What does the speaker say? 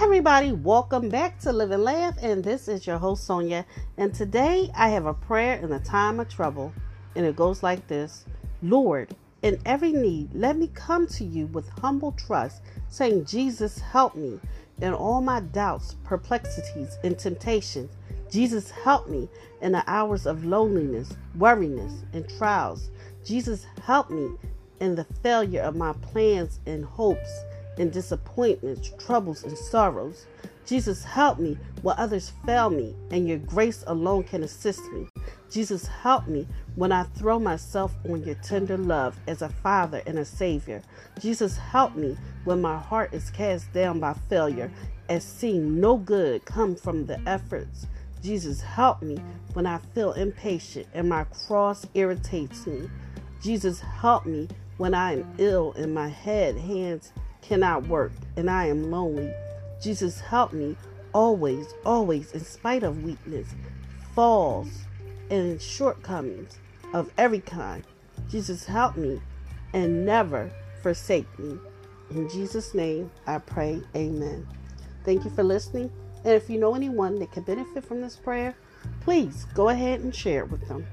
Everybody, welcome back to Live and Laugh, and this is your host Sonia. And today I have a prayer in a time of trouble, and it goes like this Lord, in every need, let me come to you with humble trust, saying, Jesus, help me in all my doubts, perplexities, and temptations. Jesus, help me in the hours of loneliness, worriness, and trials. Jesus, help me in the failure of my plans and hopes and disappointments, troubles, and sorrows. Jesus, help me when others fail me, and your grace alone can assist me. Jesus, help me when I throw myself on your tender love as a father and a savior. Jesus, help me when my heart is cast down by failure, as seeing no good come from the efforts. Jesus, help me when I feel impatient and my cross irritates me. Jesus, help me when I am ill and my head, hands cannot work and I am lonely. Jesus, help me always, always, in spite of weakness, falls, and shortcomings of every kind. Jesus, help me and never forsake me. In Jesus' name, I pray. Amen. Thank you for listening. And if you know anyone that can benefit from this prayer, please go ahead and share it with them.